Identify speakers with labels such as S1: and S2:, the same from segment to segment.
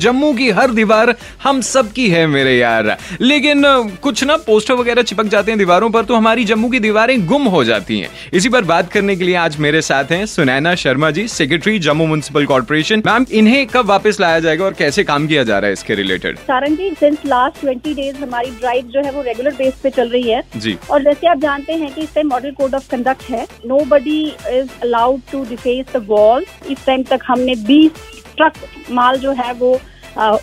S1: जम्मू की हर दीवार हम सब की है मेरे यार। लेकिन कुछ ना पोस्टर वगैरह चिपक जाते हैं दीवारों पर तो हमारी जम्मू की दीवारें गुम हो जाती हैं। इसी पर बात करने के लिए आज मेरे साथ हैं Sunaina Sharma ji secretary Jammu municipal corporation ma'am इन्हें कब वापस लाया जाएगा और कैसे काम किया जा रहा है इसके related
S2: Sarang ji since last twenty days हमारी ड्राइव जो है वो रेगुलर बेस पे चल रही है।
S1: जी।
S2: और जैसे आप जानते हैं कि इस time model code of conduct है। Nobody is allowed to deface the wall इस टाइम तक हमने 20 ट्रक माल जो है वो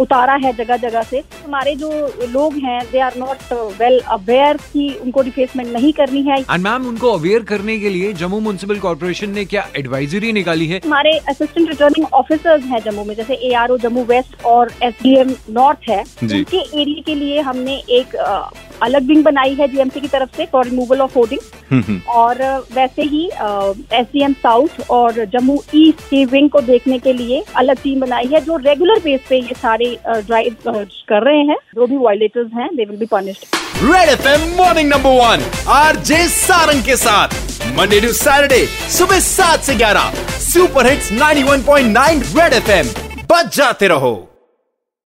S2: उतारा है जगह जगह से। हमारे जो लोग हैं they are not well aware कि उनको डिफेसमेंट नहीं करनी है।
S1: एंड मैम उनको अवेयर करने के लिए जम्मू म्यूनसिपल कॉर्पोरेशन ने क्या एडवाइजरी निकाली है?
S2: हमारे असिस्टेंट रिटर्निंग ऑफिसर्स हैं जम्मू में जैसे एआरओ जम्मू वेस्ट और एसडीएम नॉर्थ है। उनके एरिया के लिए हमने एक अ, अलग विंग बनाई है जीएमसी की तरफ़ से फॉर रिमूवल ऑफ़ होर्डिंग। और वैसे ही एसडीएम साउथ और जम्मू ईस्ट की विंग को देखने के लिए अलग टीम बनाई है जो रेगुलर बेस पे ये सारे ड्राइव कर रहे हैं, जो भी वायलेटर्स हैं they will be punished
S3: red F M morning number one R J Sarang के साथ। मंडे टू सैटरडे सुबह सात से ग्यारह। Super hits 91.9 red F M बच जाते रहो।